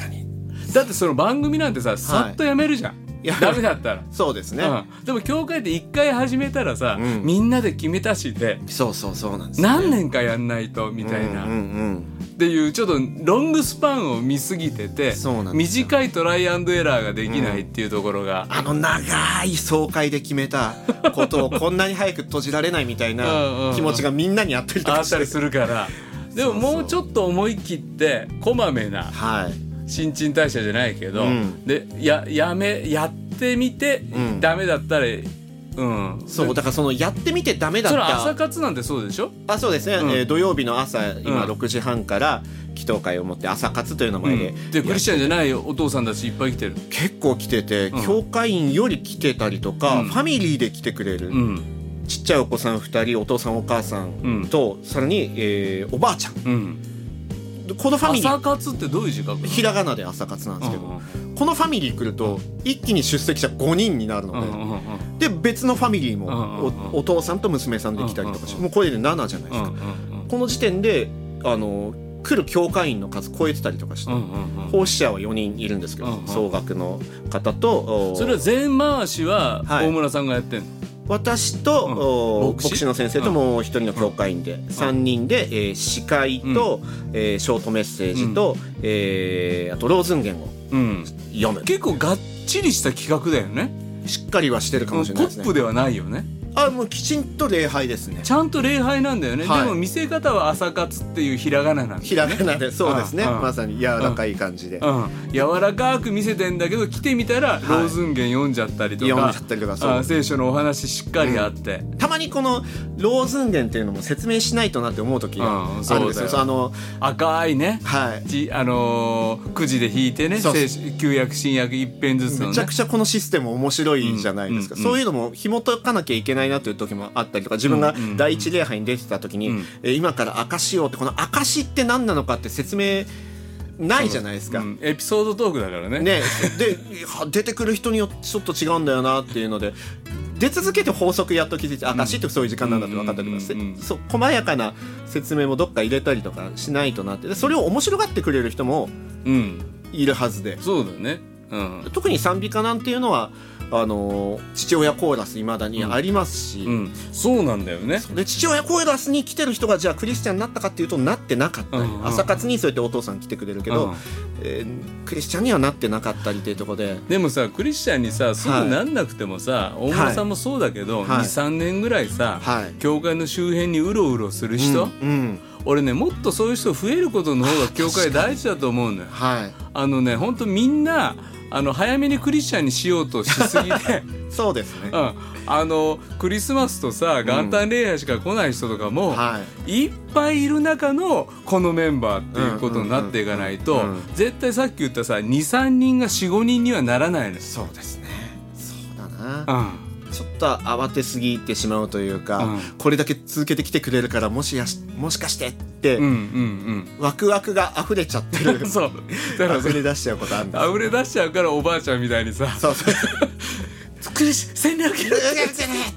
だってその番組なんてささっとやめるじゃん、や。ダメだったら。そうですね、うん、でも教会って一回始めたらさ、うん。みんなで決めたしでそうそうそうなんです、ね、何年かやんないとみたいな、うんうんっていうちょっとロングスパンを見すぎてて短いトライアンドエラーができないっていうところが、あの長い総会で決めたことをこんなに早く閉じられないみたい うんうんうなん。気持ちがみんなにあったりとかあったりするから。でももうちょっと思い切ってこまめなはい新陳代謝じゃないけど、うん。でややめやってみて、うん。ダメだったらうん。そうだからそのやってみてダメだっそれ朝た活なんてそうでしょ？あそうですね、うん。えー土曜日の朝今うん。6時半から祈祷会を持って朝活という名前で、でクリスチャンじゃないお父さんたちいっぱい来てる。結構来てて、うん。教会員より来てたりとか、うん。ファミリーで来てくれる、うん。ちっちゃいお子さん2人お父さんお母さん。と、さらに、えーおばあちゃん。うんこのファミリ朝ー活ってどういう字書くの？ひらがなで朝活なんですけど、このファミリー来ると一気に出席者5人になるので、で別のファミリーも、おお父さんと娘さんで来たりとかして、もうこれで7じゃないですか、この時点であの来る教会員の数超えてたりとかして、奉仕者は4人いるんですけど、総額の方とおそれは全回しははい。大村さんがやってんの、私と、うん。お牧師？の先生ともう一人の教会員で、3人で、えー司会と、えーショートメッセージと、えーあとローズン言をうん、読む。結構がっちりした企画だよね。しっかりはしてるかポもしれないですね。ップではないよねあもうきちんと礼拝ですね。ちゃんと礼拝なんだよね、はい。でも見せ方は朝活っていうひらがななんだよね。ひらがなでそうですね、うん。うんまさに柔らかい感じで、うん、柔らかく見せてんだけど来てみたら、ローズン言読んじゃったりとか。読んじゃったりとかそう。あ聖書のお話しっかりあって、たまにこのローズン言っていうのも説明しないとなって思う時がうん。あるんですよ、あの赤いね。はい。じあのーくじで引いてね旧約新約一編ずつのね。めちゃくちゃこのシステム面白いじゃないですか、うん。うん。そういうのも紐解かなきゃいけないなという時もあったりとか自分が第一礼拝に出てた時に、うん。えー今から証をってこの証って何なのかって説明ないじゃないですか。うん。エピソードトークだからね。ね、では出てくる人によってちょっと違うんだよなっていうので出続けて法則やっと気づいて証ってそういう時間なんだって分かったりとかして、うんうんうんうん。そう細やかな説明もどっか入れたりとかしないとなって。でそれを面白がってくれる人もうん。いるはずで。そうだよね。うん。特に賛美歌なんていうのはあの父親コーラスいまだにありますし、うん。そうなんだよね。で父親コーラスに来てる人がじゃあクリスチャンになったかっていうとなってなかったり、うんうん朝活にそうやってお父さん来てくれるけど、うん。えークリスチャンにはなってなかったりっていうところで。でもさクリスチャンにさすぐなんなくてもさ、大村さんもそうだけど、はい。23年ぐらいさ、はい。教会の周辺にうろうろする人、うんうん。俺ねもっとそういう人増えることの方が教会大事だと思うのよ。はい。あのね本当みんなあの早めにクリスチャンにしようとしすぎて、そうですね、うん、あのクリスマスとさ元旦礼拝しか来ない人とかも、はい。いっぱいいる中のこのメンバーっていうことになっていかないと、うんうんうんうん。絶対さっき言ったさ23人が45人にはならないのよ。そうですね。そうだな、うんちょっと慌てすぎてしまうというか、うん。これだけ続けてきてくれるからもしやしもしかしてって、うんうんワクワクが溢れちゃってる。う んそう。だから溢れ出しちゃうことあるんです溢れ出しちゃうからおばあちゃんみたいにさそうそう「クリス戦略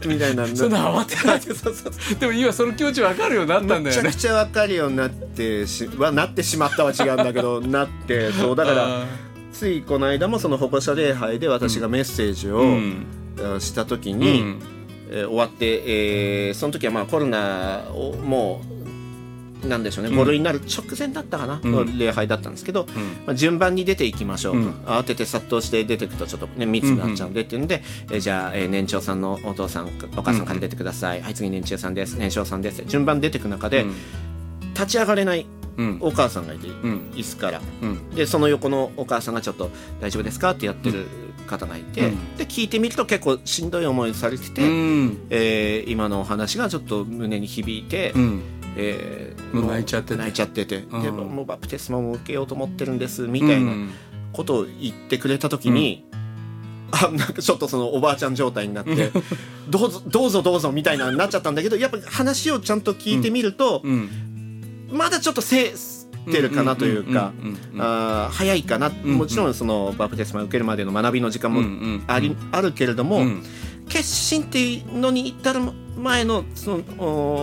みたいな。そんな慌てないで。そうそうでも今その気持ち分かるようになったんだよね。めちゃくちゃ分かるようになってしはなってしまったは違うんだけどなってそう。だからあついこの間もその保護者礼拝で私がメッセージを、ーうん。えした時うに、ん。えー終わって、えーその時はまあコロナをもうなんでしょうね、うん。5類になる直前だったかな、うん。の礼拝だったんですけど、うん。まあ、順番に出ていきましょうと、うん。慌てて殺到して出てくとちょっと、ね、密になっちゃうん。でっていうんで、えーじゃあ、えー年長さんのお父さんお母さんから出てください、はい次年中さんです。年少さんです。順番出てく中で、立ち上がれないうんお母さんがいて、うん。椅子から。うん。でその横のお母さんがちょっと「大丈夫ですか?」ってやってる方がいて、うん。で聞いてみると結構しんどい思いされてて、うん。えー今のお話がちょっと胸に響いて、うん。えーもう泣いちゃってて。泣いちゃってて、うん。でもうバプテスマも受けようと思ってるんですみたいなことを言ってくれた時に、あなんかちょっとそのおばあちゃん状態になってどうぞどうぞどうぞみたいなになっちゃったんだけどやっぱ話をちゃんと聞いてみると、うんまだちょっとせってるかなというか早いかな、んもちろんそのバプテスマ受けるまでの学びの時間もうんうんあり、あるけれども、うん。決心っていうのに至る前のその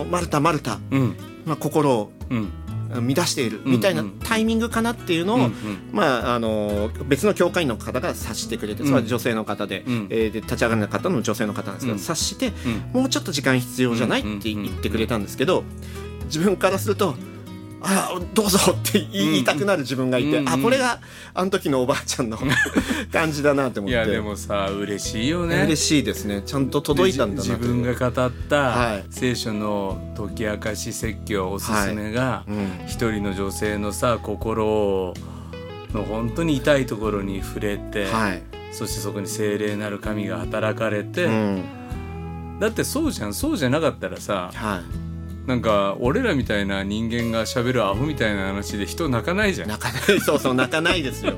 おマルタマルタ、うん。まあ、心をうん。乱しているんみたいなタイミングかなっていうのを、うんうん。まあ、あの別の教会員の方が察してくれて、うん。それは女性の方で,、うん。えーで立ち上がらない方の女性の方なんですけど、うん。察して、うんもうちょっと時間必要じゃない、うんって言ってくれたんですけど自分からするとあどうぞって言いたくなる自分がいて、うん。あこれがあの時のおばあちゃんの 感じだなって思って。いやでもさ嬉しいよね。嬉しいですね。ちゃんと届いたんだ自分が語ったはい。聖書の解き明かし説教おすすめがうん。一人の女性のさ心の本当に痛いところに触れて、はい、そしてそこに精霊なる神が働かれて、うん。だってそうじゃん。そうじゃなかったらさはい、なんか俺らみたいな人間がしゃべるアホみたいな話で人泣かないじゃん。泣かない。そうそう泣かないですよ。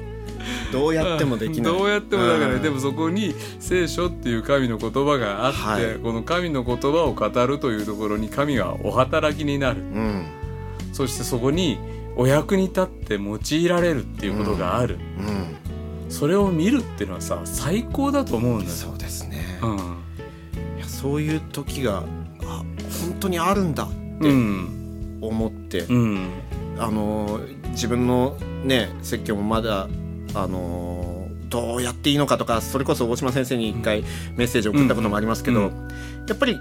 どうやってもできない。どうやってもだから、うん。でもそこに聖書っていう神の言葉があって、はい。この神の言葉を語るというところに神がお働きになる。うん。そしてそこにお役に立って用いられるっていうことがある、うん。それを見るっていうのはさ最高だと思うんだよ。そうですね、うん。いやそういう時が当にあるんだってうん思って、うん。あの自分のね説教もまだあのどうやっていいのかとかそれこそ大島先生に一回メッセージを送ったこともありますけど、うん。やっぱり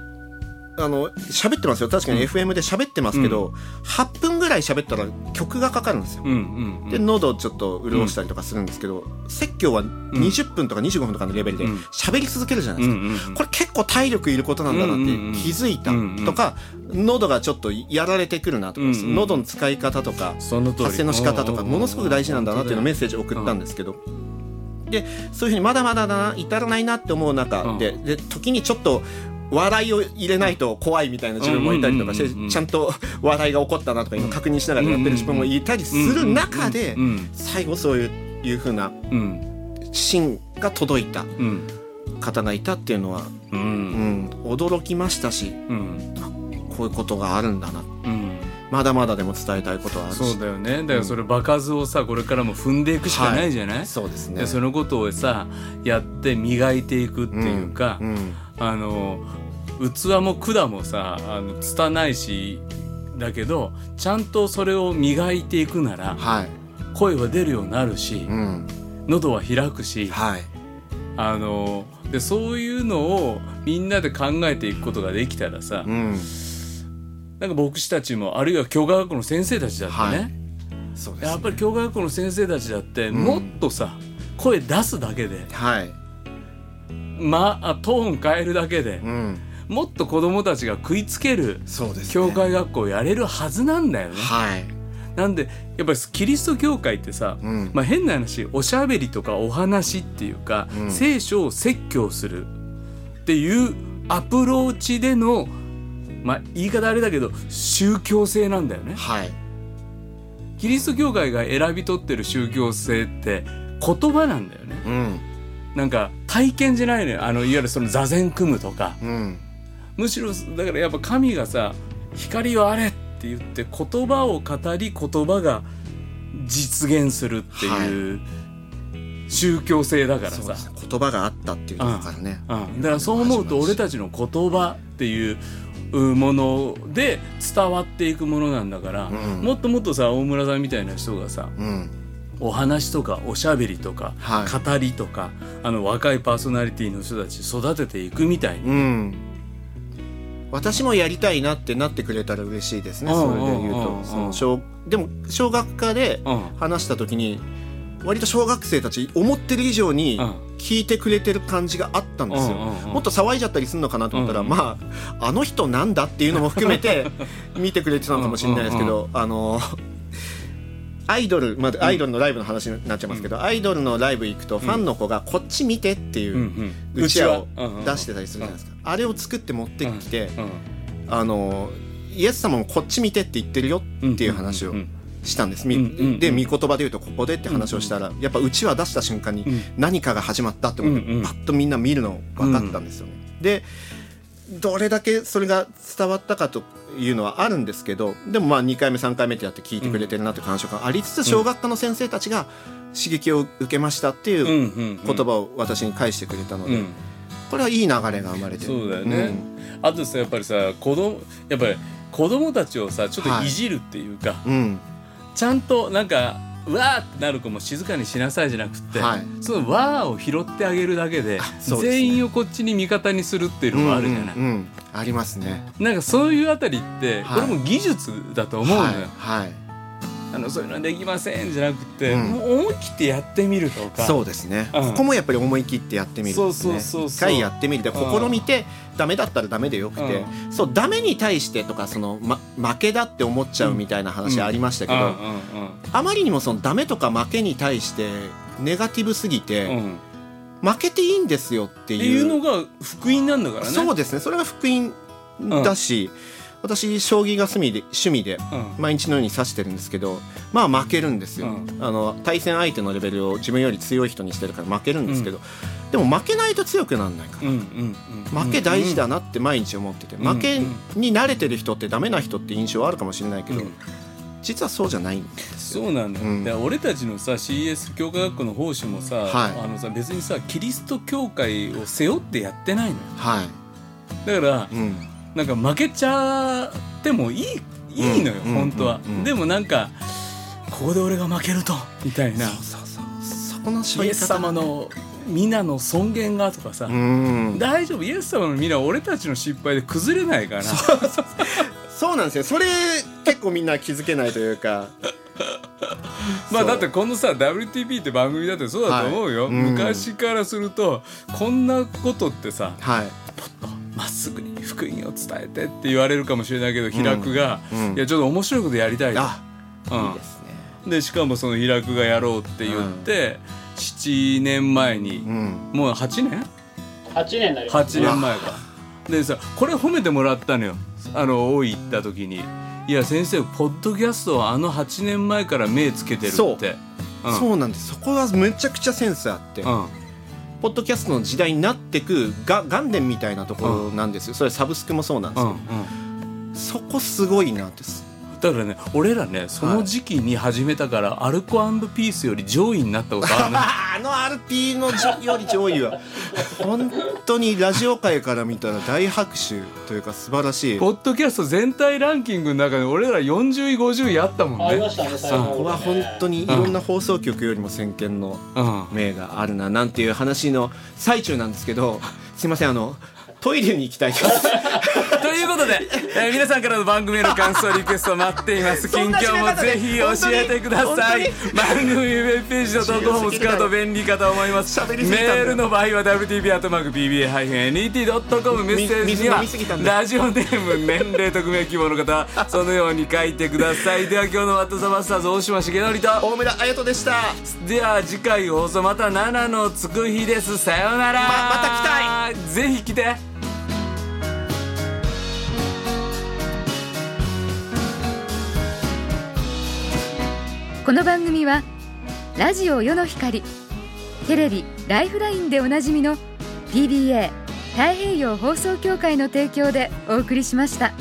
あの喋ってますよ。確かにうん。FM で喋ってますけど、8分ぐらい喋ったら曲がかかるんですよ。うんうんうん。で喉をちょっと潤したりとかするんですけど、説教は20分とか25分とかのレベルでうん。喋り続けるじゃないですか。うんうんうん。これ結構体力いることなんだなってうんうんうん。気づいたうんうん。とか、喉がちょっとやられてくるなとか、うんうん。喉の使い方とか、発声の仕方とかうん。ものすごく大事なんだなっていうのをメッセージを送ったんですけど、でそういうふうにまだまだだな至らないなって思う中で,、で時にちょっと笑いを入れないと怖いみたいな自分もいたりとかして、ちゃんと笑いが起こったなとかいうのを確認しながらやってる自分もいたりする中でうん最後そういういうふうなうん芯が届いたうん。方がいたっていうのは、ううんん、驚きましたしうん。こういうことがあるんだな。うん。まだまだでも伝えたいことはあるし。そうだよね。だからそれ場数をさこれからも踏んでいくしかないじゃない、そうですね。でそのことをさやって磨いていくっていうか、ん。ん。あの器も管もさあの拙いしだけどちゃんとそれを磨いていくならはい、声は出るようになるしうん、喉は開くしはい。あのでそういうのをみんなで考えていくことができたらさうん。なんか牧師たちもあるいは教科学校の先生たちだってね、はい。ね、やっぱり教科学校の先生たちだってもっとさ、声出すだけで、はい、まあ、トーン変えるだけでうん、もっと子供たちが食いつける教会学校をやれるはずなんだよね。はい、なんでやっぱりキリスト教会ってさ、うん。まあ、変な話おしゃべりとかお話っていうか、うん。聖書を説教するっていうアプローチでの、まあ、言い方あれだけど宗教性なんだよね。はい、キリスト教会が選び取ってる宗教性って言葉なんだよね。うん、なんか体験じゃないのよ。あのいわゆるその座禅組むとか。うん、むしろだからやっぱ神がさ「光はあれ」って言って言葉を語り言葉が実現するっていう宗教性だからさ。そうですね。言葉があったっていうところからね、うん、だからそう思うと俺たちの言葉っていうもので伝わっていくものなんだから、うん。もっともっとさ大村さんみたいな人がさうん、お話とかおしゃべりとか、はい。語りとかあの若いパーソナリティの人たち育てていくみたいに、うん。私もやりたいなってなってくれたら嬉しいですね。うん。それで言ううん。うん。その小でも小学科でうん。話した時に。割と小学生たち思ってる以上にうん。聞いてくれてる感じがあったんですよ。もっと騒いじゃったりするのかなと思ったら、うんうん。まああの人なんだっていうのも含めて見てくれてたのかもしれないですけど、あのアイドル、まあ、アイドルのライブの話になっちゃいますけど、アイドルのライブ行くとファンの子がこっち見てっていううんうん。うちわを出してたりするじゃないですか、あれを作って持ってきて、うん。あのイエス様もこっち見てって言ってるよっていう話をうんしたんです、で御言葉で言うとここでって話をしたら、やっぱうちわ出した瞬間にうん。何かが始まったって思って、うんうん。パッとみんな見るの分かったんですよね、でどれだけそれが伝わったかというのはあるんですけどでもまあ2回目3回目ってやって聞いてくれてるなという感触がありつつ小学科の先生たちが刺激を受けましたっていううんうん言葉を私に返してくれたので、うん。これはいい流れが生まれてる。そうだよね、あとさやっぱりさ子供やっぱり子供たちをさちょっとい。じるっていうか、うん、うんちゃんとなんかうわーってなる子も静かにしなさいじゃなくて、はい。そのわーを拾ってあげるだけでね。全員をこっちに味方にするっていうのがあるじゃない、うんうんうん。ありますね。なんかそういうあたりってはい。これも技術だと思うのよ、はい、はい。あのそういうのはできませんじゃなくて、うん。もう思い切ってやってみるとか。そうですね、うん。ここもやっぱり思い切ってやってみるそうそうそうそう。一回やってみる。でうん試みてダメだったらダメでよくて、そうダメに対してとかその、ま、負けだって思っちゃうみたいな話ありましたけど、うんうんあまりにもそのダメとか負けに対してネガティブすぎて、うん。うん負けていいんですよっていう。のが福音なんだからね。そうですね。それが福音だし、私将棋が趣味で趣味でうん。毎日のように指してるんですけどまあ負けるんですよ、うん。あの対戦相手のレベルを自分より強い人にしてるから負けるんですけど、でも負けないと強くならないから、うんうんうん負け大事だなって毎日思ってて、うん負けに慣れてる人ってダメな人って印象あるかもしれないけど、うん。実はそうじゃないんですよ。そうなんだよ、うん。で俺たちのさ CS 教科学校の奉仕もさ,、はい。あのさ別にさキリスト教会を背負ってやってないのよ。はい、だからうん、なんか負けちゃってもいいいいのよ、うん本当は、うんうんでもなんかここで俺が負けるとみたいな。そうそうそうそこのイエス様の皆の尊厳がとかさ、うん。大丈夫。イエス様の皆は俺たちの失敗で崩れないから。そうなんですよ。それ結構みんな気づけないというか。まあだってこのさ WTP って番組だってそうだと思うよ、はいうん。昔からするとこんなことってさはい。まっすぐに福音を伝えてって言われるかもしれないけど平久が、うん。いやちょっと面白いことやりたいと。あうん。いいですね。でしかもその平久がやろうって言って、7年前に、うん。もう8年？8年になります。8年前か。でさこれ褒めてもらったのよ。あの大井行った時に「いや先生ポッドキャストはあの8年前から目つけてる」って。そう。うん。そうなんです。そこはめちゃくちゃセンスあって、うんポッドキャストの時代になってくが元年みたいなところなんですよ。それサブスクもそうなんですうんけうん。ど、そこすごいなってすだからね俺らねその時期に始めたから、アルコピースより上位になったことあるね あの RP のじょより上位は本当にラジオ界から見たら大拍手というか素晴らしい。こポッドキャスト全体ランキングの中で俺ら40位50位あったもんね。ありまこは本当にいろんな放送局よりも先見のうん。明があるななんていう話の最中なんですけどすいませんあのトイレに行きたいです。ということで、えー皆さんからの番組への感想リクエスト待っています。近況もぜひ教えてください。本番組ウェブページの投稿フォーム使うと便利かと思います。メールの場合は WTB-PBA-NET.com メッセージにはみ水飲みすぎたんだよラジオネーム年齢匿名希望の方 そのように書いてください。では今日の「ワット・ザ・バスターズ」大島重則と大村彩人でした。では次回放送また7のつく日です。さようなら。ままた来たい。ぜひ来てこの番組はラジオ世の光テレビ「ライフライン」でおなじみの PBA 太平洋放送協会の提供でお送りしました。